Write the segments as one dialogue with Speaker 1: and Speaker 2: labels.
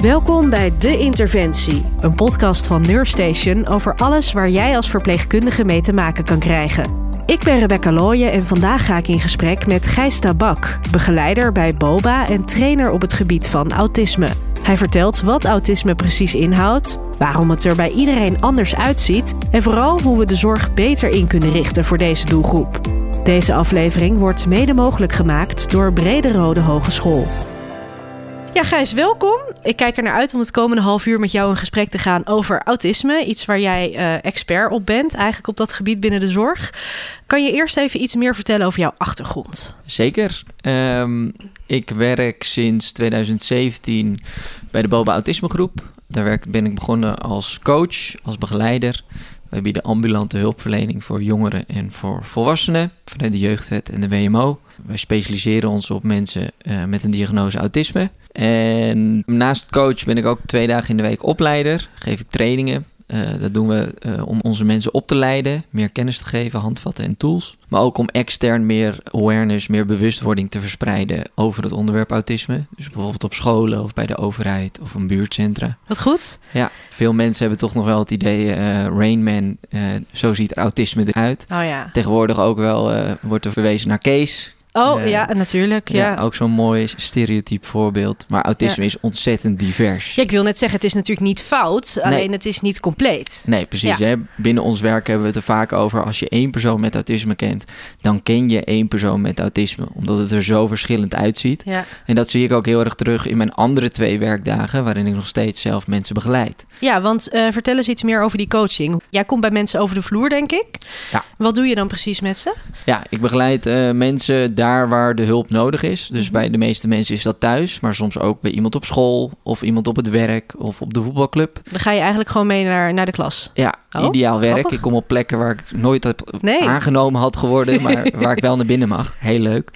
Speaker 1: Welkom bij De Interventie, een podcast van Neurstation over alles waar jij als verpleegkundige mee te maken kan krijgen. Ik ben Rebecca Looyen en vandaag ga ik in gesprek met Gijs Tabak, begeleider bij BOBA en trainer op het gebied van autisme. Hij vertelt wat autisme precies inhoudt, waarom het er bij iedereen anders uitziet en vooral hoe we de zorg beter in kunnen richten voor deze doelgroep. Deze aflevering wordt mede mogelijk gemaakt door Brede Rode Hogeschool. Ja, Gijs, welkom. Ik kijk er naar uit om het komende half uur met jou in gesprek te gaan over autisme. Iets waar jij uh, expert op bent, eigenlijk op dat gebied binnen de zorg. Kan je eerst even iets meer vertellen over jouw achtergrond?
Speaker 2: Zeker. Um, ik werk sinds 2017 bij de Boba Autisme Groep. Daar ben ik begonnen als coach, als begeleider. Wij bieden ambulante hulpverlening voor jongeren en voor volwassenen vanuit de Jeugdwet en de WMO. Wij specialiseren ons op mensen uh, met een diagnose autisme. En naast coach ben ik ook twee dagen in de week opleider. Geef ik trainingen. Uh, dat doen we uh, om onze mensen op te leiden, meer kennis te geven, handvatten en tools. Maar ook om extern meer awareness, meer bewustwording te verspreiden over het onderwerp autisme. Dus bijvoorbeeld op scholen of bij de overheid of een buurtcentra.
Speaker 1: Wat goed.
Speaker 2: Ja, veel mensen hebben toch nog wel het idee, uh, Rain Man, zo ziet autisme eruit.
Speaker 1: Oh ja.
Speaker 2: Tegenwoordig ook wel wordt er verwezen naar Kees.
Speaker 1: Oh uh, ja, natuurlijk. Ja.
Speaker 2: ja ook zo'n mooi stereotyp voorbeeld. Maar autisme ja. is ontzettend divers.
Speaker 1: Ja, ik wil net zeggen, het is natuurlijk niet fout, alleen nee. het is niet compleet.
Speaker 2: Nee, precies. Hè? Binnen ons werk hebben we het er vaak over. Als je één persoon met autisme kent, dan ken je één persoon met autisme. Omdat het er zo verschillend uitziet.
Speaker 1: Ja.
Speaker 2: En dat zie ik ook heel erg terug in mijn andere twee werkdagen, waarin ik nog steeds zelf mensen begeleid.
Speaker 1: Ja, want uh, vertel eens iets meer over die coaching. Jij komt bij mensen over de vloer, denk ik.
Speaker 2: Ja.
Speaker 1: Wat doe je dan precies met ze?
Speaker 2: Ja, ik begeleid uh, mensen daar waar de hulp nodig is. Dus mm-hmm. bij de meeste mensen is dat thuis, maar soms ook bij iemand op school of iemand op het werk of op de voetbalclub.
Speaker 1: Dan ga je eigenlijk gewoon mee naar, naar de klas.
Speaker 2: Ja, oh, ideaal werk. Grappig. Ik kom op plekken waar ik nooit heb
Speaker 1: nee.
Speaker 2: aangenomen had geworden, maar waar ik wel naar binnen mag. Heel leuk.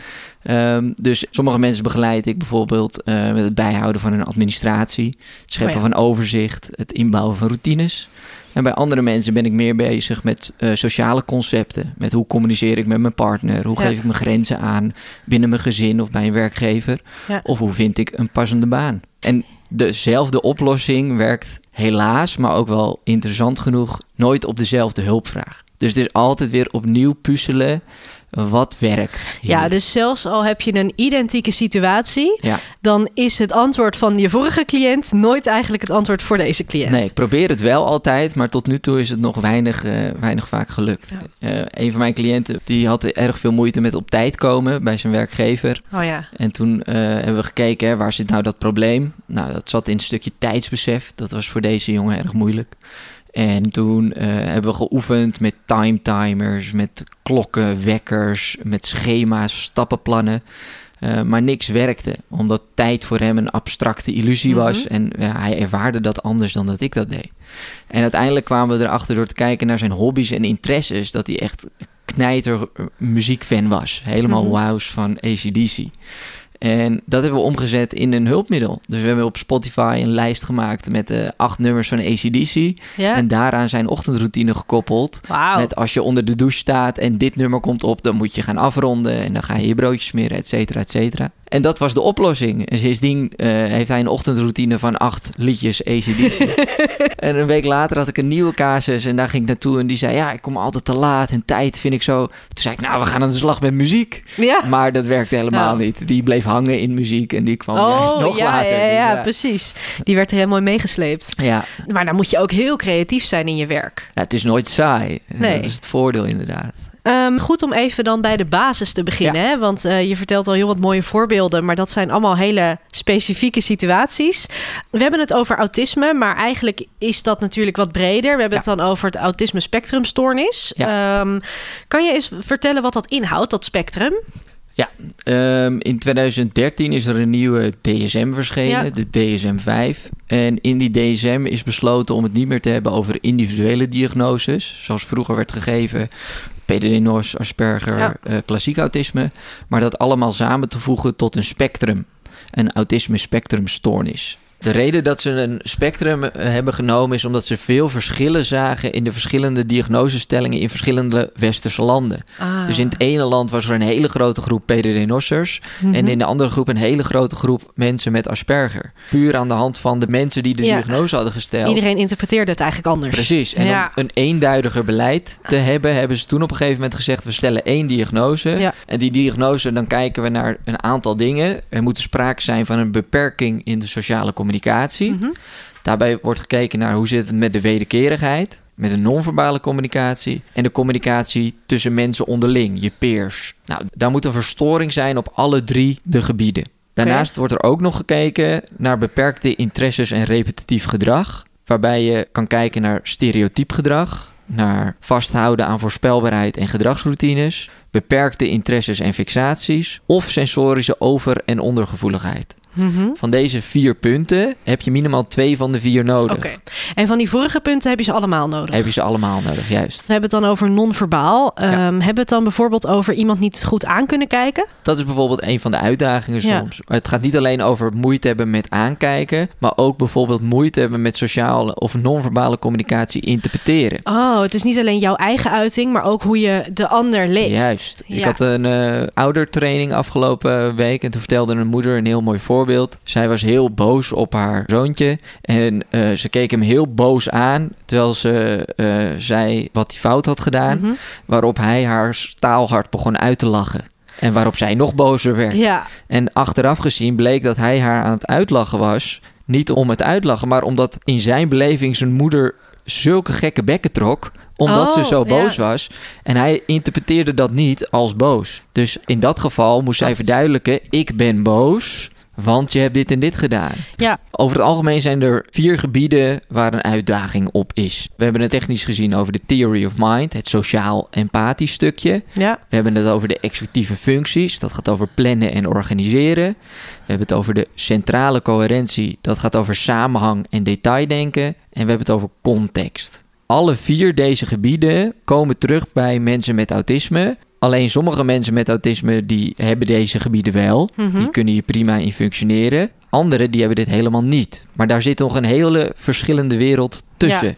Speaker 2: Um, dus sommige mensen begeleid ik bijvoorbeeld uh, met het bijhouden van een administratie, het scheppen oh ja. van overzicht, het inbouwen van routines. En bij andere mensen ben ik meer bezig met uh, sociale concepten. Met hoe communiceer ik met mijn partner? Hoe ja. geef ik mijn grenzen aan binnen mijn gezin of bij een werkgever?
Speaker 1: Ja.
Speaker 2: Of hoe vind ik een passende baan? En dezelfde oplossing werkt helaas, maar ook wel interessant genoeg, nooit op dezelfde hulpvraag. Dus het is altijd weer opnieuw puzzelen wat werkt.
Speaker 1: Hier. Ja, dus zelfs al heb je een identieke situatie,
Speaker 2: ja.
Speaker 1: dan is het antwoord van je vorige cliënt nooit eigenlijk het antwoord voor deze cliënt.
Speaker 2: Nee, ik probeer het wel altijd, maar tot nu toe is het nog weinig, uh, weinig vaak gelukt.
Speaker 1: Ja.
Speaker 2: Uh, een van mijn cliënten die had erg veel moeite met op tijd komen bij zijn werkgever.
Speaker 1: Oh ja.
Speaker 2: En toen uh, hebben we gekeken, hè, waar zit nou dat probleem? Nou, dat zat in een stukje tijdsbesef. Dat was voor deze jongen erg moeilijk. En toen uh, hebben we geoefend met time timers, met klokken, wekkers, met schema's, stappenplannen. Uh, maar niks werkte, omdat tijd voor hem een abstracte illusie was. Mm -hmm. En uh, hij ervaarde dat anders dan dat ik dat deed. En uiteindelijk kwamen we erachter door te kijken naar zijn hobby's en interesses... dat hij echt knijter muziekfan was. Helemaal mm -hmm. wows van ACDC. En dat hebben we omgezet in een hulpmiddel. Dus we hebben op Spotify een lijst gemaakt met de uh, acht nummers van ACDC.
Speaker 1: Ja.
Speaker 2: En daaraan zijn ochtendroutine gekoppeld.
Speaker 1: Wow.
Speaker 2: Met als je onder de douche staat en dit nummer komt op, dan moet je gaan afronden. En dan ga je je broodjes smeren, et cetera, et cetera. En dat was de oplossing. En sindsdien uh, heeft hij een ochtendroutine van acht liedjes ACDC. en een week later had ik een nieuwe casus en daar ging ik naartoe. En die zei, ja, ik kom altijd te laat en tijd vind ik zo... Toen zei ik, nou, we gaan aan de slag met muziek.
Speaker 1: Ja.
Speaker 2: Maar dat werkte helemaal
Speaker 1: Nou.
Speaker 2: niet. Die bleef hangen in muziek en die kwam
Speaker 1: Oh,
Speaker 2: juist nog
Speaker 1: ja,
Speaker 2: later.
Speaker 1: ja, ja,
Speaker 2: Dus,
Speaker 1: precies. Die werd er helemaal meegesleept.
Speaker 2: ja.
Speaker 1: Maar dan moet je ook heel creatief zijn in je werk.
Speaker 2: Ja, het is nooit saai.
Speaker 1: Nee.
Speaker 2: Dat is het voordeel inderdaad.
Speaker 1: Um, goed om even dan bij de basis te beginnen.
Speaker 2: Ja.
Speaker 1: Hè? Want uh, je vertelt al heel wat mooie voorbeelden, maar dat zijn allemaal hele specifieke situaties. We hebben het over autisme, maar eigenlijk is dat natuurlijk wat breder. We hebben
Speaker 2: Ja.
Speaker 1: het dan over het autisme spectrumstoornis.
Speaker 2: Ja.
Speaker 1: Um, kan je eens vertellen wat dat inhoudt, dat spectrum?
Speaker 2: Ja, um, in 2013 is er een nieuwe DSM verschenen,
Speaker 1: Ja.
Speaker 2: de DSM-5. En in die DSM is besloten om het niet meer te hebben over individuele diagnoses, zoals vroeger werd gegeven, PDD-NOS, Asperger,
Speaker 1: Ja.
Speaker 2: uh, klassiek autisme, maar dat allemaal samen te voegen tot een spectrum, een autisme spectrumstoornis. De reden dat ze een spectrum eh, hebben genomen is omdat ze veel verschillen zagen in de verschillende diagnosestellingen in verschillende westerse landen.
Speaker 1: Ah.
Speaker 2: Dus in het ene land was er een hele grote groep pedernosters
Speaker 1: Mhm.
Speaker 2: en in de andere groep een hele grote groep mensen met Asperger. Puur aan de hand van de mensen die de
Speaker 1: Ja.
Speaker 2: diagnose hadden gesteld.
Speaker 1: Iedereen interpreteerde het eigenlijk anders.
Speaker 2: Precies. En
Speaker 1: Ja.
Speaker 2: om een eenduidiger beleid te hebben, hebben ze toen op een gegeven moment gezegd: we stellen één diagnose.
Speaker 1: Ja.
Speaker 2: En die diagnose, dan kijken we naar een aantal dingen. Er moet sprake zijn van een beperking in de sociale communicatie.
Speaker 1: Mhm.
Speaker 2: Daarbij wordt gekeken naar hoe zit het met de wederkerigheid, met de non-verbale communicatie en de communicatie tussen mensen onderling, je peers. Nou, daar moet een verstoring zijn op alle drie de gebieden. Daarnaast wordt er ook nog gekeken naar beperkte interesses en repetitief gedrag, waarbij je kan kijken naar stereotyp gedrag, naar vasthouden aan voorspelbaarheid en gedragsroutines, beperkte interesses en fixaties of sensorische over- en ondergevoeligheid.
Speaker 1: Mhm.
Speaker 2: Van deze vier punten heb je minimaal twee van de vier nodig.
Speaker 1: Oké. En van die vorige punten heb je ze allemaal nodig.
Speaker 2: Heb je ze allemaal nodig, juist.
Speaker 1: We hebben het dan over non-verbaal.
Speaker 2: Ja.
Speaker 1: Ehm, hebben we het dan bijvoorbeeld over iemand niet goed aan kunnen kijken?
Speaker 2: Dat is bijvoorbeeld een van de uitdagingen soms. Het gaat niet alleen over moeite hebben met aankijken, maar ook bijvoorbeeld moeite hebben met sociale of non-verbale communicatie interpreteren.
Speaker 1: Oh, het is niet alleen jouw eigen uiting, maar ook hoe je de ander leest.
Speaker 2: Juist. Ik had een eh oudertraining afgelopen week en toen vertelde een moeder een heel mooi voorbeeld. Zij was heel boos op haar zoontje en eh, ze keek hem heel boos aan terwijl ze eh, zei wat hij fout had gedaan,
Speaker 1: Mhm.
Speaker 2: waarop hij haar staalhard begon uit te lachen. En waarop zij nog bozer werd.
Speaker 1: Ja,
Speaker 2: En achteraf gezien bleek dat hij haar aan het uitlachen was. Niet om het uitlachen, maar omdat in zijn beleving zijn moeder zulke gekke bekken trok. Omdat
Speaker 1: Oh,
Speaker 2: ze zo boos
Speaker 1: ja.
Speaker 2: was. En hij interpreteerde dat niet als boos. Dus in dat geval moest zij verduidelijken: ik ben boos. Want je hebt dit en dit gedaan.
Speaker 1: ja.
Speaker 2: Over het algemeen zijn er vier gebieden waar een uitdaging op is. We hebben het technisch gezien over de theory of mind, het sociaal-empathisch stukje.
Speaker 1: ja.
Speaker 2: We hebben het over de executieve functies. Dat gaat over plannen en organiseren. We hebben het over de centrale coherentie. Dat gaat over samenhang en detaildenken. En we hebben het over context. Alle vier deze gebieden komen terug bij mensen met autisme. Alleen sommige mensen met autisme die hebben deze gebieden wel.
Speaker 1: Mhm.
Speaker 2: Die kunnen hier prima in functioneren. Anderen die hebben dit helemaal niet. Maar daar zit nog een hele verschillende wereld tussen.
Speaker 1: Ja.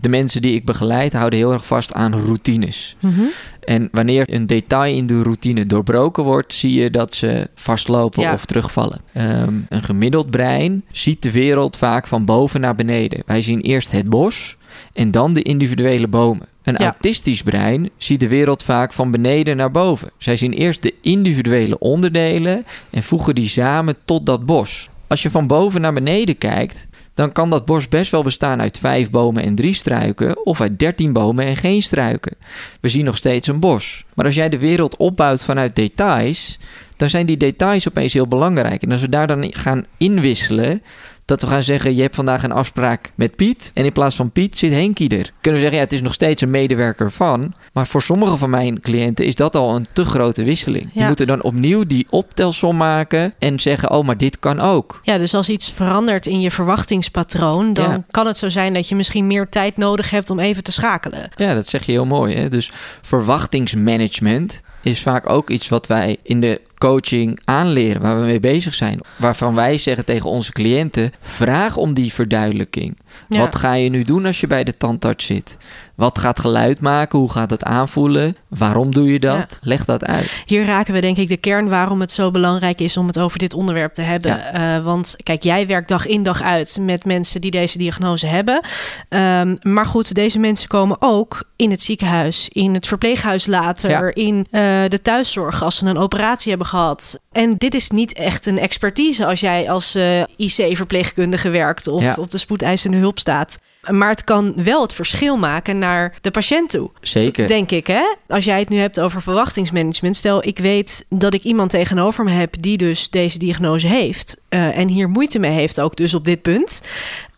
Speaker 2: De mensen die ik begeleid houden heel erg vast aan routines.
Speaker 1: Mhm.
Speaker 2: En wanneer een detail in de routine doorbroken wordt, zie je dat ze vastlopen
Speaker 1: Ja.
Speaker 2: of terugvallen. Ehm, een gemiddeld brein ziet de wereld vaak van boven naar beneden. Wij zien eerst het bos en dan de individuele bomen. Een
Speaker 1: Ja.
Speaker 2: autistisch brein ziet de wereld vaak van beneden naar boven. Zij zien eerst de individuele onderdelen en voegen die samen tot dat bos. Als je van boven naar beneden kijkt, dan kan dat bos best wel bestaan uit vijf bomen en drie struiken, of uit dertien bomen en geen struiken. We zien nog steeds een bos. Maar als jij de wereld opbouwt vanuit details, dan zijn die details opeens heel belangrijk. En als we daar dan gaan inwisselen, dat we gaan zeggen: je hebt vandaag een afspraak met Piet. En in plaats van Piet zit Henkie er. Kunnen we zeggen: ja, het is nog steeds een medewerker van. Maar voor sommige van mijn cliënten is dat al een te grote wisseling. Die moeten dan opnieuw die optelsom maken en zeggen: oh, maar dit kan ook.
Speaker 1: Ja, dus als iets verandert in je verwachtingspatroon, dan
Speaker 2: Ja.
Speaker 1: kan het zo zijn dat je misschien meer tijd nodig hebt om even te schakelen.
Speaker 2: Ja, dat zeg je heel mooi. Hè? Dus verwachtingsmanagement is vaak ook iets wat wij in de coaching aanleren, waar we mee bezig zijn. Waarvan wij zeggen tegen onze cliënten: vraag om die verduidelijking.
Speaker 1: Ja.
Speaker 2: Wat ga je nu doen als je bij de tandarts zit? Wat gaat geluid maken? Hoe gaat het aanvoelen? Waarom doe je dat?
Speaker 1: Ja.
Speaker 2: Leg dat uit.
Speaker 1: Hier raken we denk ik de kern waarom het zo belangrijk is om het over dit onderwerp te hebben. Eh, want kijk, jij werkt dag in dag uit met mensen die deze diagnose hebben. Ehm, maar goed, deze mensen komen ook in het ziekenhuis, in het verpleeghuis later,
Speaker 2: Ja.
Speaker 1: in eh, de thuiszorg als ze een operatie hebben gehad. En dit is niet echt een expertise als jij als eh, IC-verpleegkundige werkt of op de spoedeisende hulp staat. Maar het kan wel het verschil maken naar de patiënt toe.
Speaker 2: Zeker.
Speaker 1: Denk ik, hè? Als jij het nu hebt over verwachtingsmanagement. Stel, ik weet dat ik iemand tegenover me heb die dus deze diagnose heeft. eh, en hier moeite mee heeft, ook dus op dit punt.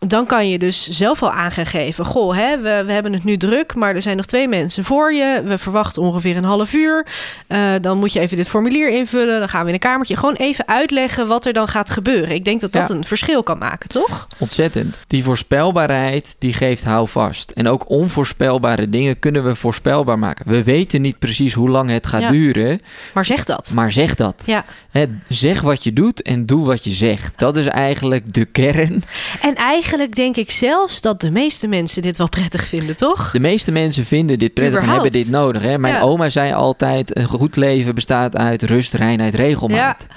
Speaker 1: Dan kan je dus zelf al aan gaan geven. Goh, hè, we, we hebben het nu druk, maar er zijn nog twee mensen voor je. We verwachten ongeveer een half uur. Eh, dan moet je even dit formulier invullen. Dan gaan we in een kamertje. Gewoon even uitleggen wat er dan gaat gebeuren. Ik denk dat dat
Speaker 2: Ja.
Speaker 1: een verschil kan maken, toch?
Speaker 2: Ontzettend. Die voorspelbaarheid die geeft houvast. En ook onvoorspelbare dingen kunnen we voorspelbaar maken. We weten niet precies hoe lang het gaat
Speaker 1: Ja.
Speaker 2: duren,
Speaker 1: Maar zeg dat.
Speaker 2: maar zeg dat.
Speaker 1: Ja.
Speaker 2: Hè, zeg wat je doet en doe wat je zegt. Dat is eigenlijk de kern.
Speaker 1: En eigenlijk denk ik zelfs dat de meeste mensen dit wel prettig vinden, toch?
Speaker 2: De meeste mensen vinden dit prettig en hebben dit nodig. Hè? Mijn
Speaker 1: Ja.
Speaker 2: oma zei altijd: een goed leven bestaat uit rust, reinheid, regelmaat.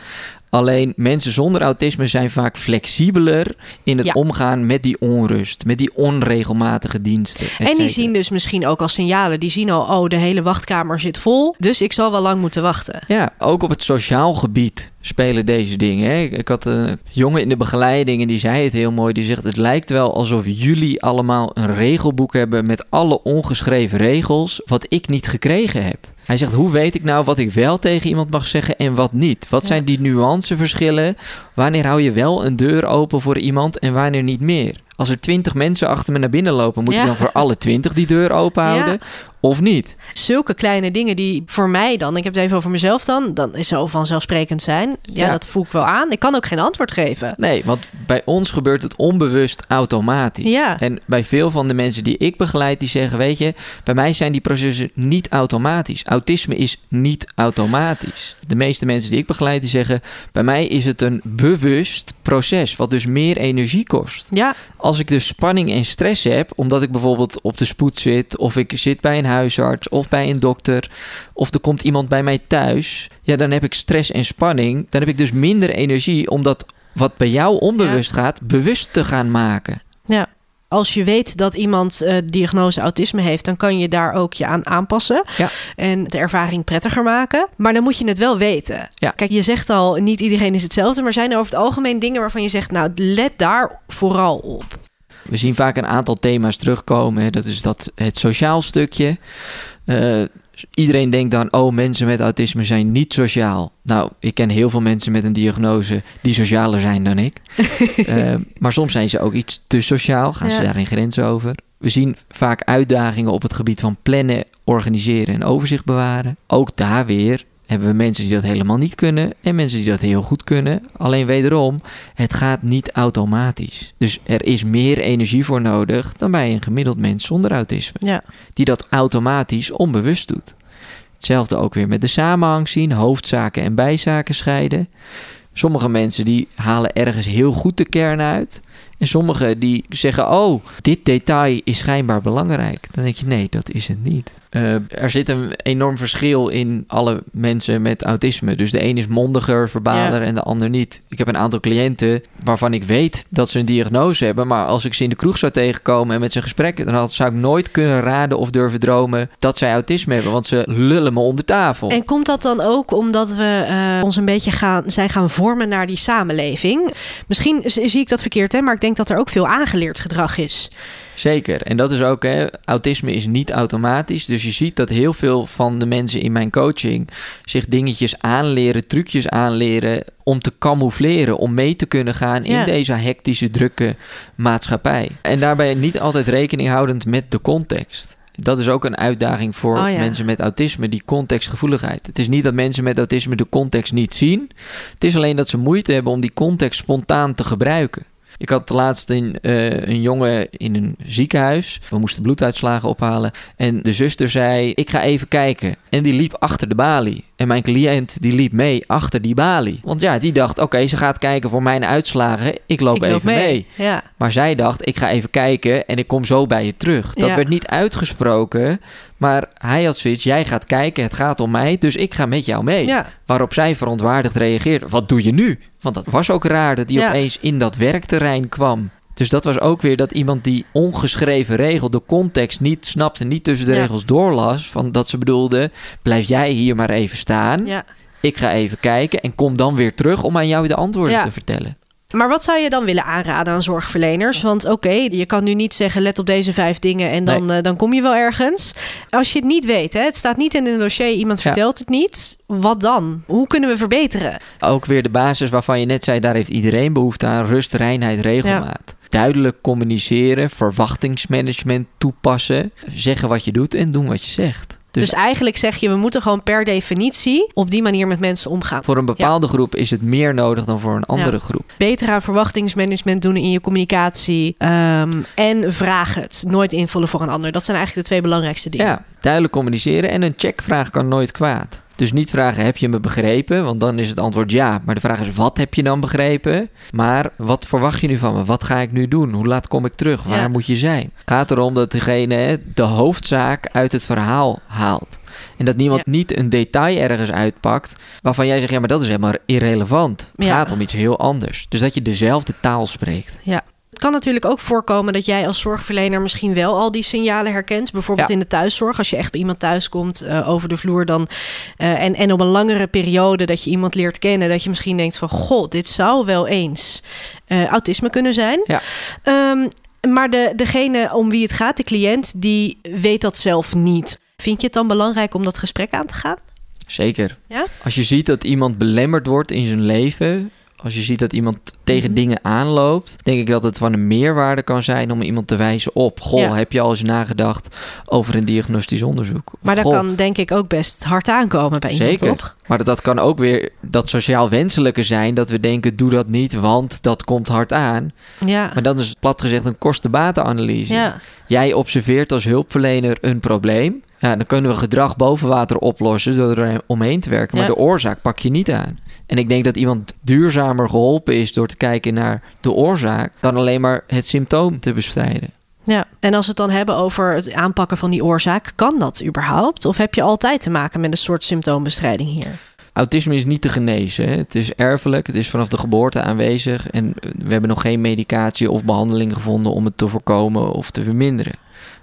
Speaker 2: Alleen mensen zonder autisme zijn vaak flexibeler in het
Speaker 1: Ja.
Speaker 2: omgaan met die onrust, met die onregelmatige diensten.
Speaker 1: En die zien dus misschien ook als signalen. Die zien al, oh, de hele wachtkamer zit vol. Dus ik zal wel lang moeten wachten.
Speaker 2: Ja, ook op het sociaal gebied spelen deze dingen. Hè? Ik had een jongen in de begeleiding en die zei het heel mooi. Die zegt: Het lijkt wel alsof jullie allemaal een regelboek hebben met alle ongeschreven regels, wat ik niet gekregen heb. Hij zegt: Hoe weet ik nou wat ik wel tegen iemand mag zeggen en wat niet? Wat zijn die nuanceverschillen? Wanneer hou je wel een deur open voor iemand en wanneer niet meer? Als er twintig mensen achter me naar binnen lopen, moet
Speaker 1: Ja.
Speaker 2: ik dan voor alle twintig die deur open houden? Of niet?
Speaker 1: Zulke kleine dingen die voor mij dan, ik heb het even over mezelf dan, dan is zo vanzelfsprekend zijn. Ja,
Speaker 2: Ja.
Speaker 1: dat voel ik wel aan. Ik kan ook geen antwoord geven.
Speaker 2: Nee, want bij ons gebeurt het onbewust automatisch.
Speaker 1: Ja.
Speaker 2: En bij veel van de mensen die ik begeleid, die zeggen: Weet je, bij mij zijn die processen niet automatisch. Autisme is niet automatisch. De meeste mensen die ik begeleid, die zeggen: Bij mij is het een bewust proces, wat dus meer energie kost.
Speaker 1: Ja,
Speaker 2: Als ik dus spanning en stress heb, omdat ik bijvoorbeeld op de spoed zit, of ik zit bij een huisarts of bij een dokter, of er komt iemand bij mij thuis, ja, dan heb ik stress en spanning. Dan heb ik dus minder energie om dat wat bij jou onbewust gaat, bewust te gaan maken.
Speaker 1: ja. Als je weet dat iemand eh, diagnose autisme heeft, dan kan je daar ook je aan aanpassen.
Speaker 2: Ja.
Speaker 1: En de ervaring prettiger maken. Maar dan moet je het wel weten.
Speaker 2: Ja.
Speaker 1: Kijk, je zegt al, niet iedereen is hetzelfde. Maar zijn er over het algemeen dingen waarvan je zegt, nou, let daar vooral op.
Speaker 2: We zien vaak een aantal thema's terugkomen. Dat is dat het sociaal stukje. Eh, iedereen denkt dan, oh, mensen met autisme zijn niet sociaal. Nou, ik ken heel veel mensen met een diagnose die socialer zijn dan ik. Eh, maar soms zijn ze ook iets te sociaal, gaan ze daar in grenzen over. We zien vaak uitdagingen op het gebied van plannen, organiseren en overzicht bewaren. Ook daar weer hebben we mensen die dat helemaal niet kunnen en mensen die dat heel goed kunnen. Alleen wederom, het gaat niet automatisch. Dus er is meer energie voor nodig dan bij een gemiddeld mens zonder autisme,
Speaker 1: Ja.
Speaker 2: die dat automatisch onbewust doet. Hetzelfde ook weer met de samenhang zien, hoofdzaken en bijzaken scheiden. Sommige mensen die halen ergens heel goed de kern uit. En sommigen die zeggen, oh, dit detail is schijnbaar belangrijk. Dan denk je, nee, dat is het niet. Eh, er zit een enorm verschil in alle mensen met autisme. Dus de een is mondiger, verbaler
Speaker 1: Ja.
Speaker 2: en de ander niet. Ik heb een aantal cliënten waarvan ik weet dat ze een diagnose hebben. Maar als ik ze in de kroeg zou tegenkomen en met ze gesprekken... dan had, zou ik nooit kunnen raden of durven dromen dat zij autisme hebben. Want ze lullen me onder tafel.
Speaker 1: En komt dat dan ook omdat we eh, ons een beetje gaan, zijn gaan vormen naar die samenleving? Misschien zie ik dat verkeerd, hè, maar ik denk dat er ook veel aangeleerd gedrag is.
Speaker 2: Zeker. En dat is ook, hè, autisme is niet automatisch. Dus je ziet dat heel veel van de mensen in mijn coaching zich dingetjes aanleren, trucjes aanleren om te camoufleren, om mee te kunnen gaan
Speaker 1: Ja.
Speaker 2: in deze hectische, drukke maatschappij. En daarbij niet altijd rekening houdend met de context. Dat is ook een uitdaging voor
Speaker 1: Oh ja.
Speaker 2: mensen met autisme, die contextgevoeligheid. Het is niet dat mensen met autisme de context niet zien. Het is alleen dat ze moeite hebben om die context spontaan te gebruiken. Ik had laatst een, eh, een jongen in een ziekenhuis. We moesten bloeduitslagen ophalen. En de zuster zei, ik ga even kijken. En die liep achter de balie. En mijn cliënt die liep mee achter die balie. Want ja, die dacht, oké, ze gaat kijken voor mijn uitslagen. Ik loop
Speaker 1: ik
Speaker 2: even mee.
Speaker 1: Ja.
Speaker 2: Maar zij dacht, ik ga even kijken en ik kom zo bij je terug. Dat
Speaker 1: Ja.
Speaker 2: werd niet uitgesproken. Maar hij had zoiets, jij gaat kijken, het gaat om mij. Dus ik ga met jou mee.
Speaker 1: Ja.
Speaker 2: Waarop zij verontwaardigd reageerde. Wat doe je nu? Want dat was ook raar dat hij
Speaker 1: Ja.
Speaker 2: opeens in dat werkterrein kwam. Dus dat was ook weer dat iemand die ongeschreven regel, de context niet snapte, niet tussen de
Speaker 1: Ja.
Speaker 2: regels doorlas. Van dat ze bedoelde: blijf jij hier maar even staan.
Speaker 1: ja.
Speaker 2: Ik ga even kijken en kom dan weer terug om aan jou de antwoorden te vertellen.
Speaker 1: Maar wat zou je dan willen aanraden aan zorgverleners? Want oké, je kan nu niet zeggen let op deze vijf dingen en dan, eh, dan kom je wel ergens. Als je het niet weet, hè, het staat niet in een dossier, iemand
Speaker 2: Ja.
Speaker 1: vertelt het niet. Wat dan? Hoe kunnen we verbeteren?
Speaker 2: Ook weer de basis waarvan je net zei, daar heeft iedereen behoefte aan. Rust, reinheid, regelmaat. Duidelijk communiceren, verwachtingsmanagement toepassen. Zeggen wat je doet en doen wat je zegt.
Speaker 1: Dus, eigenlijk zeg je, we moeten gewoon per definitie op die manier met mensen omgaan.
Speaker 2: Voor een bepaalde groep is het meer nodig dan voor een andere groep.
Speaker 1: Beter aan verwachtingsmanagement doen in je communicatie. ehm, en vraag het. Nooit invullen voor een ander. Dat zijn eigenlijk de twee belangrijkste dingen.
Speaker 2: Ja, duidelijk communiceren en een checkvraag kan nooit kwaad. Dus niet vragen, heb je me begrepen? Want dan is het antwoord ja. Maar de vraag is, wat heb je dan begrepen? Maar wat verwacht je nu van me? Wat ga ik nu doen? Hoe laat kom ik terug? Waar
Speaker 1: Ja.
Speaker 2: moet je zijn? Het gaat erom dat degene de hoofdzaak uit het verhaal haalt. En dat niemand niet een detail ergens uitpakt waarvan jij zegt, ja, maar dat is helemaal irrelevant. Het
Speaker 1: Ja.
Speaker 2: gaat om iets heel anders. Dus dat je dezelfde taal spreekt.
Speaker 1: Ja. Het kan natuurlijk ook voorkomen dat jij als zorgverlener misschien wel al die signalen herkent. Bijvoorbeeld
Speaker 2: Ja.
Speaker 1: in de thuiszorg. Als je echt bij iemand thuis komt eh, over de vloer dan. eh, en, en op een langere periode dat je iemand leert kennen. Dat je misschien denkt van god, dit zou wel eens eh, autisme kunnen zijn.
Speaker 2: Ja.
Speaker 1: Ehm, maar de, degene om wie het gaat, de cliënt, die weet dat zelf niet. Vind je het dan belangrijk om dat gesprek aan te gaan?
Speaker 2: Zeker.
Speaker 1: Ja?
Speaker 2: Als je ziet dat iemand belemmerd wordt in zijn leven, als je ziet dat iemand tegen
Speaker 1: Mhm.
Speaker 2: dingen aanloopt, denk ik dat het van een meerwaarde kan zijn om iemand te wijzen op. Goh,
Speaker 1: Ja.
Speaker 2: heb je al eens nagedacht over een diagnostisch onderzoek? Of,
Speaker 1: Maar dat
Speaker 2: goh,
Speaker 1: kan denk ik ook best hard aankomen bij iemand,
Speaker 2: Zeker.
Speaker 1: toch?
Speaker 2: Maar dat, dat kan ook weer dat sociaal wenselijke zijn, dat we denken, doe dat niet, want dat komt hard aan.
Speaker 1: Ja.
Speaker 2: Maar dat is plat gezegd een kosten-batenanalyse.
Speaker 1: Ja.
Speaker 2: Jij observeert als hulpverlener een probleem. Ja, dan kunnen we gedrag boven water oplossen door er omheen te werken. Maar
Speaker 1: Ja.
Speaker 2: de oorzaak pak je niet aan. En ik denk dat iemand duurzamer geholpen is door te kijken naar de oorzaak dan alleen maar het symptoom te bestrijden.
Speaker 1: Ja, en als we het dan hebben over het aanpakken van die oorzaak, kan dat überhaupt? Of heb je altijd te maken met een soort symptoombestrijding hier?
Speaker 2: Autisme is niet te genezen. hè. Het is erfelijk, het is vanaf de geboorte aanwezig. En eh, we hebben nog geen medicatie of behandeling gevonden om het te voorkomen of te verminderen.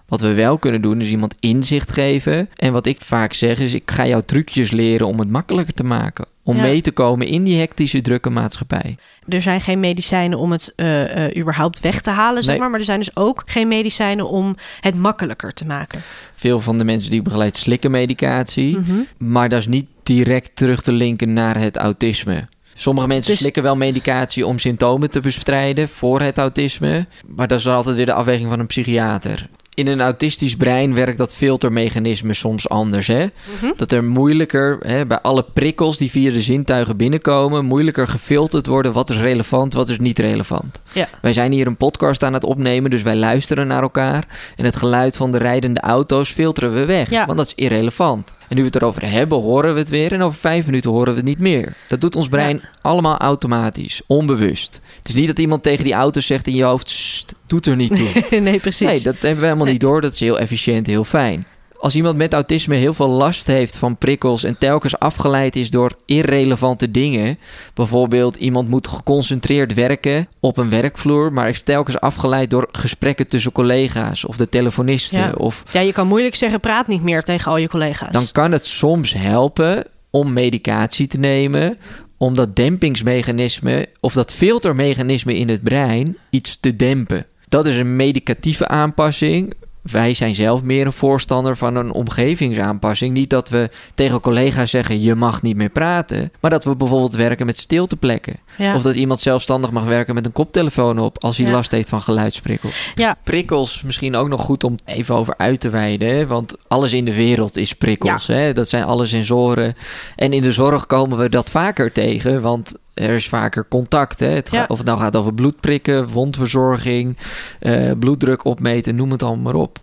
Speaker 2: Wat we wel kunnen doen is iemand inzicht geven. En wat ik vaak zeg is, ik ga jou trucjes leren om het makkelijker te maken. Om
Speaker 1: Ja.
Speaker 2: mee te komen in die hectische, drukke maatschappij.
Speaker 1: Er zijn geen medicijnen om het eh, eh, überhaupt weg te halen, zeg maar. Maar er zijn dus ook geen medicijnen om het makkelijker te maken.
Speaker 2: Veel van de mensen die ik begeleid slikken medicatie.
Speaker 1: Mhm.
Speaker 2: Maar dat is niet direct terug te linken naar het autisme. Sommige mensen
Speaker 1: Dus-
Speaker 2: slikken wel medicatie om symptomen te bestrijden voor het autisme. Maar dat is dan altijd weer de afweging van een psychiater. In een autistisch brein werkt dat filtermechanisme soms anders. Hè?
Speaker 1: Mhm.
Speaker 2: Dat er moeilijker, hè, bij alle prikkels die via de zintuigen binnenkomen, moeilijker gefilterd worden. Wat is relevant, wat is niet relevant.
Speaker 1: Ja.
Speaker 2: Wij zijn hier een podcast aan het opnemen, dus wij luisteren naar elkaar. En het geluid van de rijdende auto's filteren we weg,
Speaker 1: Ja.
Speaker 2: want dat is irrelevant. En nu we het erover hebben, horen we het weer. En over vijf minuten horen we het niet meer. Dat doet ons brein allemaal automatisch, onbewust. Het is niet dat iemand tegen die auto zegt in je hoofd, "Sst, doet er niet toe.
Speaker 1: nee, precies.
Speaker 2: Nee, dat hebben we helemaal niet door. Dat is heel efficiënt, heel fijn. Als iemand met autisme heel veel last heeft van prikkels en telkens afgeleid is door irrelevante dingen, bijvoorbeeld iemand moet geconcentreerd werken op een werkvloer, maar is telkens afgeleid door gesprekken tussen collega's of de telefonisten,
Speaker 1: Ja.
Speaker 2: of
Speaker 1: Ja, je kan moeilijk zeggen, praat niet meer tegen al je collega's.
Speaker 2: dan kan het soms helpen om medicatie te nemen. Om dat dempingsmechanisme of dat filtermechanisme in het brein iets te dempen. Dat is een medicatieve aanpassing. Wij zijn zelf meer een voorstander van een omgevingsaanpassing. Niet dat we tegen collega's zeggen: je mag niet meer praten. Maar dat we bijvoorbeeld werken met stilteplekken.
Speaker 1: ja.
Speaker 2: Of dat iemand zelfstandig mag werken met een koptelefoon op als hij
Speaker 1: Ja.
Speaker 2: last heeft van geluidsprikkels.
Speaker 1: Ja.
Speaker 2: Prikkels misschien ook nog goed om even over uit te wijden. hè, Want alles in de wereld is prikkels. Hè? Dat zijn alle sensoren. En in de zorg komen we dat vaker tegen. Want er is vaker contact. Hè? Het
Speaker 1: Ja.
Speaker 2: of het nou gaat over bloedprikken, wondverzorging, eh, bloeddruk opmeten, noem het allemaal maar op.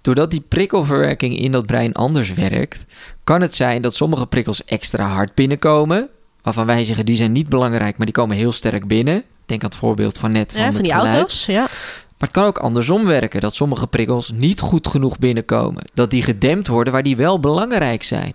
Speaker 2: Doordat die prikkelverwerking in dat brein anders werkt, kan het zijn dat sommige prikkels extra hard binnenkomen. Waarvan wij zeggen die zijn niet belangrijk, maar die komen heel sterk binnen. Denk aan het voorbeeld van net van,
Speaker 1: Ja, van die
Speaker 2: geluid.
Speaker 1: auto's. Ja.
Speaker 2: Maar het kan ook andersom werken, dat sommige prikkels niet goed genoeg binnenkomen. Dat die gedempt worden waar die wel belangrijk zijn.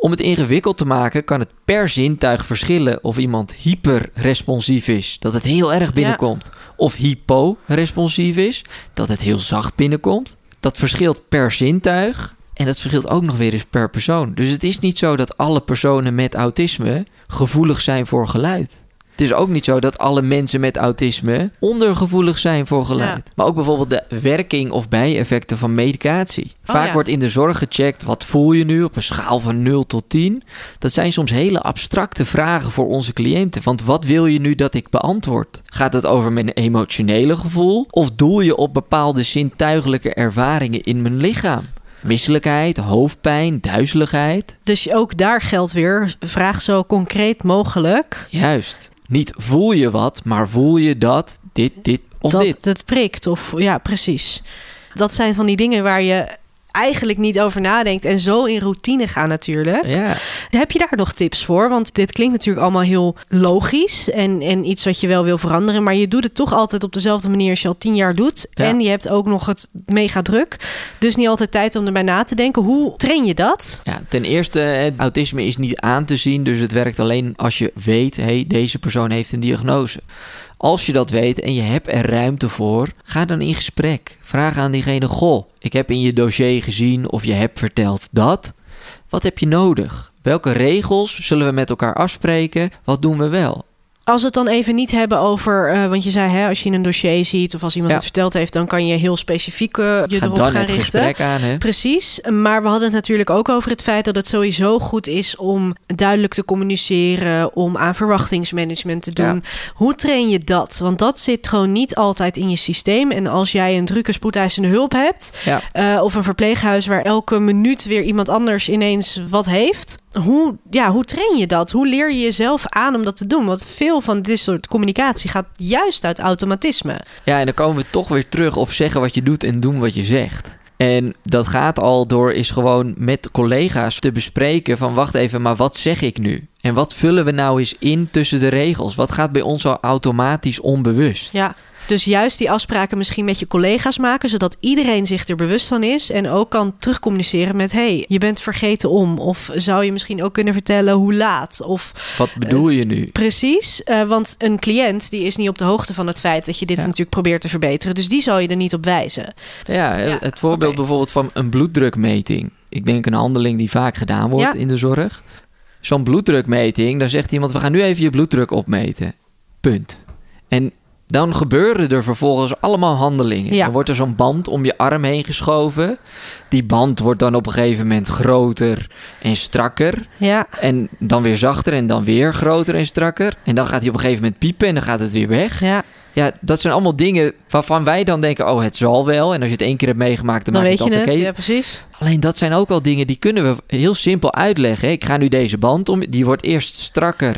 Speaker 2: Om het ingewikkeld te maken kan het per zintuig verschillen of iemand hyperresponsief is, dat het heel erg binnenkomt. Of hyporesponsief is, dat het heel zacht binnenkomt. Dat verschilt per zintuig en dat verschilt ook nog weer eens per persoon. Dus het is niet zo dat alle personen met autisme gevoelig zijn voor geluid. Het is ook niet zo dat alle mensen met autisme ondergevoelig zijn voor geluid.
Speaker 1: Ja.
Speaker 2: Maar ook bijvoorbeeld de werking of bijeffecten van medicatie.
Speaker 1: Oh,
Speaker 2: Vaak
Speaker 1: ja.
Speaker 2: wordt in de zorg gecheckt, wat voel je nu op een schaal van 0 tot 10? Dat zijn soms hele abstracte vragen voor onze cliënten. Want wat wil je nu dat ik beantwoord? Gaat het over mijn emotionele gevoel? Of doel je op bepaalde zintuigelijke ervaringen in mijn lichaam? misselijkheid, hoofdpijn, duizeligheid.
Speaker 1: Dus ook daar geldt weer, vraag zo concreet mogelijk.
Speaker 2: Juist. Niet voel je wat, maar voel je dat dit, dit of
Speaker 1: dat
Speaker 2: dit.
Speaker 1: het prikt. Of ja, precies. Dat zijn van die dingen waar je eigenlijk niet over nadenkt en zo in routine gaan natuurlijk.
Speaker 2: Ja.
Speaker 1: Heb je daar nog tips voor? Want dit klinkt natuurlijk allemaal heel logisch en, en iets wat je wel wil veranderen, maar je doet het toch altijd op dezelfde manier als je al tien jaar doet.
Speaker 2: Ja.
Speaker 1: En je hebt ook nog het mega druk, dus niet altijd tijd om erbij na te denken. Hoe train je dat?
Speaker 2: Ja, ten eerste, het autisme is niet aan te zien, dus het werkt alleen als je weet, hey, deze persoon heeft een diagnose. Als je dat weet en je hebt er ruimte voor, ga dan in gesprek. Vraag aan diegene, goh, ik heb in je dossier gezien of je hebt verteld dat. Wat heb je nodig? Welke regels zullen we met elkaar afspreken? Wat doen we wel?
Speaker 1: Als we het dan even niet hebben over, eh, want je zei hè, als je in een dossier ziet of als iemand
Speaker 2: Ja.
Speaker 1: het verteld heeft, dan kan je heel specifiek eh, je erop gaan
Speaker 2: het
Speaker 1: richten.
Speaker 2: gesprek aan, hè?
Speaker 1: Precies, maar we hadden het natuurlijk ook over het feit dat het sowieso goed is om duidelijk te communiceren, om aan verwachtingsmanagement te doen.
Speaker 2: Ja.
Speaker 1: Hoe train je dat? Want dat zit gewoon niet altijd in je systeem. En als jij een drukke spoedeisende hulp hebt,
Speaker 2: Ja.
Speaker 1: eh, of een verpleeghuis waar elke minuut weer iemand anders ineens wat heeft. Hoe, ja, hoe train je dat? Hoe leer je jezelf aan om dat te doen? Want veel van dit soort communicatie gaat juist uit automatisme.
Speaker 2: Ja, en dan komen we toch weer terug op zeggen wat je doet en doen wat je zegt. En dat gaat al door is gewoon met collega's te bespreken van wacht even, maar wat zeg ik nu? En wat vullen we nou eens in tussen de regels? Wat gaat bij ons al automatisch onbewust?
Speaker 1: Ja. Dus juist die afspraken misschien met je collega's maken, zodat iedereen zich er bewust van is en ook kan terugcommuniceren met: hey, je bent vergeten om. Of zou je misschien ook kunnen vertellen hoe laat? Of
Speaker 2: Wat bedoel je nu?
Speaker 1: precies, eh, want een cliënt die is niet op de hoogte van het feit dat je dit
Speaker 2: Ja.
Speaker 1: natuurlijk probeert te verbeteren. Dus die zal je er niet op wijzen.
Speaker 2: Ja,
Speaker 1: Ja,
Speaker 2: het voorbeeld bijvoorbeeld van een bloeddrukmeting. Ik denk een handeling die vaak gedaan wordt
Speaker 1: Ja.
Speaker 2: in de zorg. Zo'n bloeddrukmeting, dan zegt iemand: we gaan nu even je bloeddruk opmeten. Punt. En dan gebeuren er vervolgens allemaal handelingen.
Speaker 1: Ja.
Speaker 2: Dan wordt er zo'n band om je arm heen geschoven. Die band wordt dan op een gegeven moment groter en strakker.
Speaker 1: Ja,
Speaker 2: En dan weer zachter en dan weer groter en strakker. En dan gaat hij op een gegeven moment piepen en dan gaat het weer weg.
Speaker 1: ja.
Speaker 2: Ja, dat zijn allemaal dingen waarvan wij dan denken: oh, het zal wel. En als je het één keer hebt meegemaakt, dan,
Speaker 1: dan
Speaker 2: maak
Speaker 1: je
Speaker 2: dat
Speaker 1: het.
Speaker 2: oké.
Speaker 1: Ja, precies.
Speaker 2: Alleen dat zijn ook al dingen die kunnen we heel simpel uitleggen. Ik ga nu deze band om. Die wordt eerst strakker.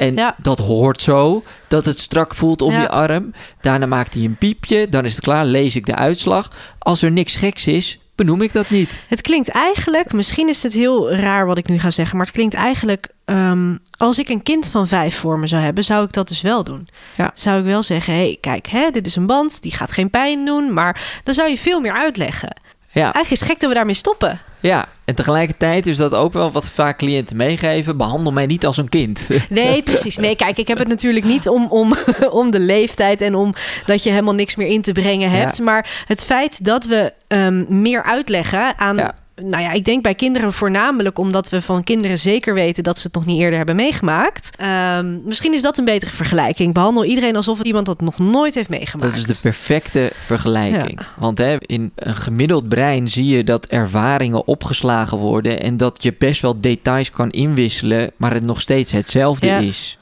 Speaker 2: En
Speaker 1: Ja.
Speaker 2: dat hoort zo, dat het strak voelt om
Speaker 1: Ja.
Speaker 2: je arm. Daarna maakt hij een piepje, dan is het klaar, lees ik de uitslag. Als er niks geks is, benoem ik dat niet.
Speaker 1: Het klinkt eigenlijk, misschien is het heel raar wat ik nu ga zeggen, maar het klinkt eigenlijk, ehm, als ik een kind van vijf voor me zou hebben, zou ik dat dus wel doen.
Speaker 2: Ja.
Speaker 1: Zou ik wel zeggen, hé, hey, kijk, hè, dit is een band, die gaat geen pijn doen, maar dan zou je veel meer uitleggen.
Speaker 2: Ja,
Speaker 1: Eigenlijk is het gek dat we daarmee stoppen.
Speaker 2: ja, en tegelijkertijd is dat ook wel wat vaak cliënten meegeven. Behandel mij niet als een kind.
Speaker 1: Nee, precies. Nee, kijk, ik heb het natuurlijk niet om, om, om de leeftijd en om dat je helemaal niks meer in te brengen hebt. Maar het feit dat we ehm, meer uitleggen aan.
Speaker 2: Ja.
Speaker 1: Nou ja, ik denk bij kinderen voornamelijk omdat we van kinderen zeker weten dat ze het nog niet eerder hebben meegemaakt. Ehm, misschien is dat een betere vergelijking. Behandel iedereen alsof het iemand dat nog nooit heeft meegemaakt.
Speaker 2: Dat is de perfecte vergelijking. Want hè, in een gemiddeld brein zie je dat ervaringen opgeslagen worden en dat je best wel details kan inwisselen, maar het nog steeds hetzelfde
Speaker 1: Ja.
Speaker 2: is.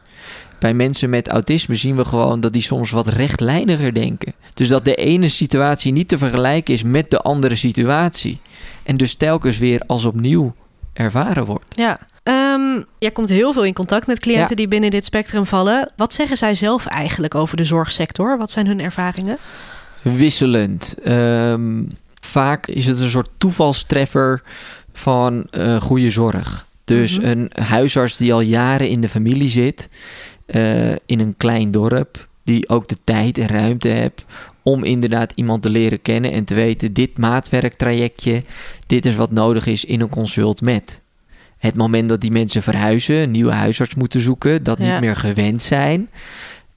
Speaker 2: Bij mensen met autisme zien we gewoon dat die soms wat rechtlijniger denken. Dus dat de ene situatie niet te vergelijken is met de andere situatie. En dus telkens weer als opnieuw ervaren wordt.
Speaker 1: Ja. Ehm, jij komt heel veel in contact met cliënten
Speaker 2: Ja.
Speaker 1: die binnen dit spectrum vallen. Wat zeggen zij zelf eigenlijk over de zorgsector? Wat zijn hun ervaringen?
Speaker 2: wisselend. Ehm, vaak is het een soort toevalstreffer van eh, goede zorg. Dus
Speaker 1: Mhm.
Speaker 2: een huisarts die al jaren in de familie zit, eh, in een klein dorp, die ook de tijd en ruimte heeft om inderdaad iemand te leren kennen en te weten: dit maatwerktrajectje, dit is wat nodig is in een consult met. Het moment dat die mensen verhuizen, een nieuwe huisarts moeten zoeken, dat
Speaker 1: Ja.
Speaker 2: niet meer gewend zijn,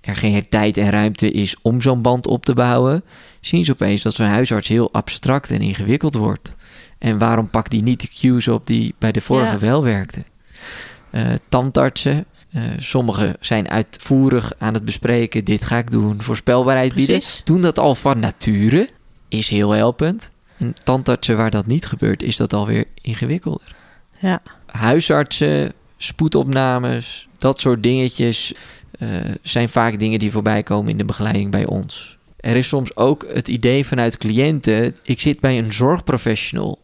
Speaker 2: er geen tijd en ruimte is om zo'n band op te bouwen, zien ze opeens dat zo'n huisarts heel abstract en ingewikkeld wordt. En waarom pakt die niet de cues op die bij de vorige
Speaker 1: Ja.
Speaker 2: wel werkten? Eh, tandartsen, eh, sommigen zijn uitvoerig aan het bespreken, dit ga ik doen, voorspelbaarheid bieden.
Speaker 1: Precies.
Speaker 2: Doen dat al van nature, is heel helpend. En tandartsen waar dat niet gebeurt, is dat alweer ingewikkelder.
Speaker 1: Ja.
Speaker 2: Huisartsen, spoedopnames, dat soort dingetjes eh, zijn vaak dingen die voorbij komen in de begeleiding bij ons. Er is soms ook het idee vanuit cliënten: ik zit bij een zorgprofessional.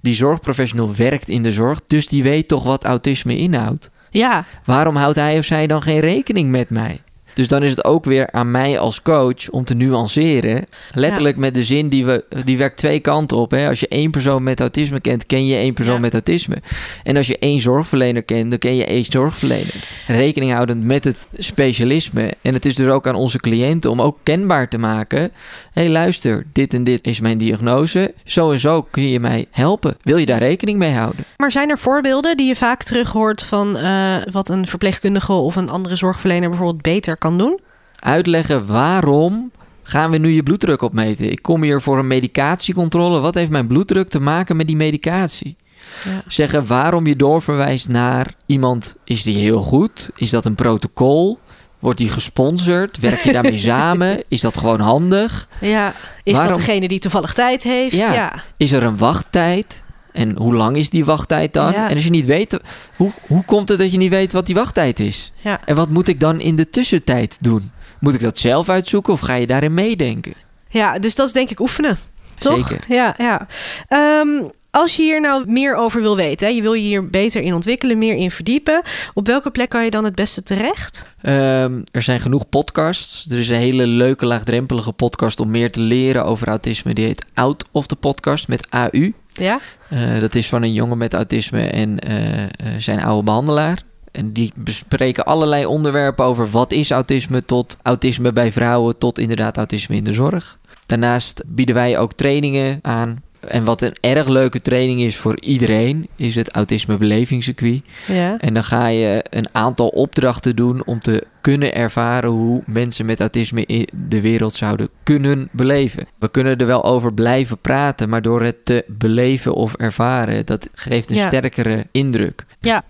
Speaker 2: Die zorgprofessional werkt in de zorg, dus die weet toch wat autisme inhoudt.
Speaker 1: Ja,
Speaker 2: Waarom houdt hij of zij dan geen rekening met mij? Dus dan is het ook weer aan mij als coach om te nuanceren. Letterlijk met de zin die, we, die werkt twee kanten op. Hè? Als je één persoon met autisme kent, ken je één persoon
Speaker 1: Ja.
Speaker 2: met autisme. En als je één zorgverlener kent, dan ken je één zorgverlener. Rekening houdend met het specialisme. En het is dus ook aan onze cliënten om ook kenbaar te maken. Hé, hey, luister, dit en dit is mijn diagnose. Zo en zo kun je mij helpen. Wil je daar rekening mee houden?
Speaker 1: maar zijn er voorbeelden die je vaak terug hoort van eh, wat een verpleegkundige of een andere zorgverlener bijvoorbeeld beter kan doen?
Speaker 2: uitleggen waarom gaan we nu je bloeddruk opmeten. Ik kom hier voor een medicatiecontrole. Wat heeft mijn bloeddruk te maken met die medicatie?
Speaker 1: Ja.
Speaker 2: Zeggen waarom je doorverwijst naar iemand. Is die heel goed? Is dat een protocol? Wordt die gesponsord? Werk je daarmee samen? Is dat gewoon handig?
Speaker 1: Ja, is
Speaker 2: Waarom-
Speaker 1: dat degene die toevallig tijd heeft?
Speaker 2: Ja.
Speaker 1: ja.
Speaker 2: Is er een wachttijd? En hoe lang is die wachttijd dan?
Speaker 1: Ja.
Speaker 2: En als je niet weet, hoe, hoe komt het dat je niet weet wat die wachttijd is?
Speaker 1: Ja.
Speaker 2: En wat moet ik dan in de tussentijd doen? Moet ik dat zelf uitzoeken of ga je daarin meedenken?
Speaker 1: Ja, dus dat is denk ik oefenen. Toch?
Speaker 2: Zeker.
Speaker 1: Ja, ja. Ehm, als je hier nou meer over wil weten, hè, je wil je hier beter in ontwikkelen, meer in verdiepen. Op welke plek kan je dan het beste terecht?
Speaker 2: Ehm, er zijn genoeg podcasts. Er is een hele leuke, laagdrempelige podcast om meer te leren over autisme. Die heet Out of the Podcast met AU.
Speaker 1: Ja?
Speaker 2: Eh, dat is van een jongen met autisme en eh, eh, zijn oude behandelaar. En die bespreken allerlei onderwerpen over wat is autisme, tot autisme bij vrouwen, tot inderdaad autisme in de zorg. Daarnaast bieden wij ook trainingen aan. En wat een erg leuke training is voor iedereen, is het autisme belevingscircuit.
Speaker 1: Ja.
Speaker 2: En dan ga je een aantal opdrachten doen om te kunnen ervaren hoe mensen met autisme in de wereld zouden kunnen beleven. We kunnen er wel over blijven praten, maar door het te beleven of ervaren, dat geeft een
Speaker 1: Ja.
Speaker 2: sterkere indruk.
Speaker 1: Ja.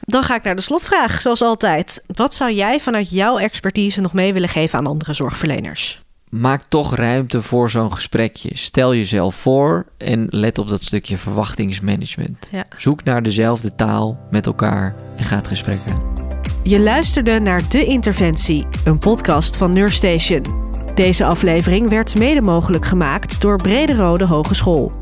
Speaker 1: Dan ga ik naar de slotvraag, zoals altijd. Wat zou jij vanuit jouw expertise nog mee willen geven aan andere zorgverleners?
Speaker 2: Maak toch ruimte voor zo'n gesprekje. Stel jezelf voor en let op dat stukje verwachtingsmanagement.
Speaker 1: Ja.
Speaker 2: Zoek naar dezelfde taal met elkaar en ga het gesprek aan.
Speaker 1: Je luisterde naar De Interventie, een podcast van Neurstation. Deze aflevering werd mede mogelijk gemaakt door Brederode Hogeschool.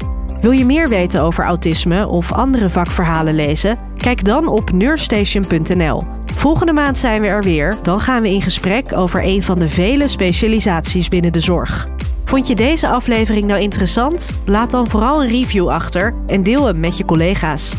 Speaker 1: Wil je meer weten over autisme of andere vakverhalen lezen? Kijk dan op neurstation.nl. Volgende maand zijn we er weer. Dan gaan we in gesprek over een van de vele specialisaties binnen de zorg. Vond je deze aflevering nou interessant? Laat dan vooral een review achter en deel hem met je collega's.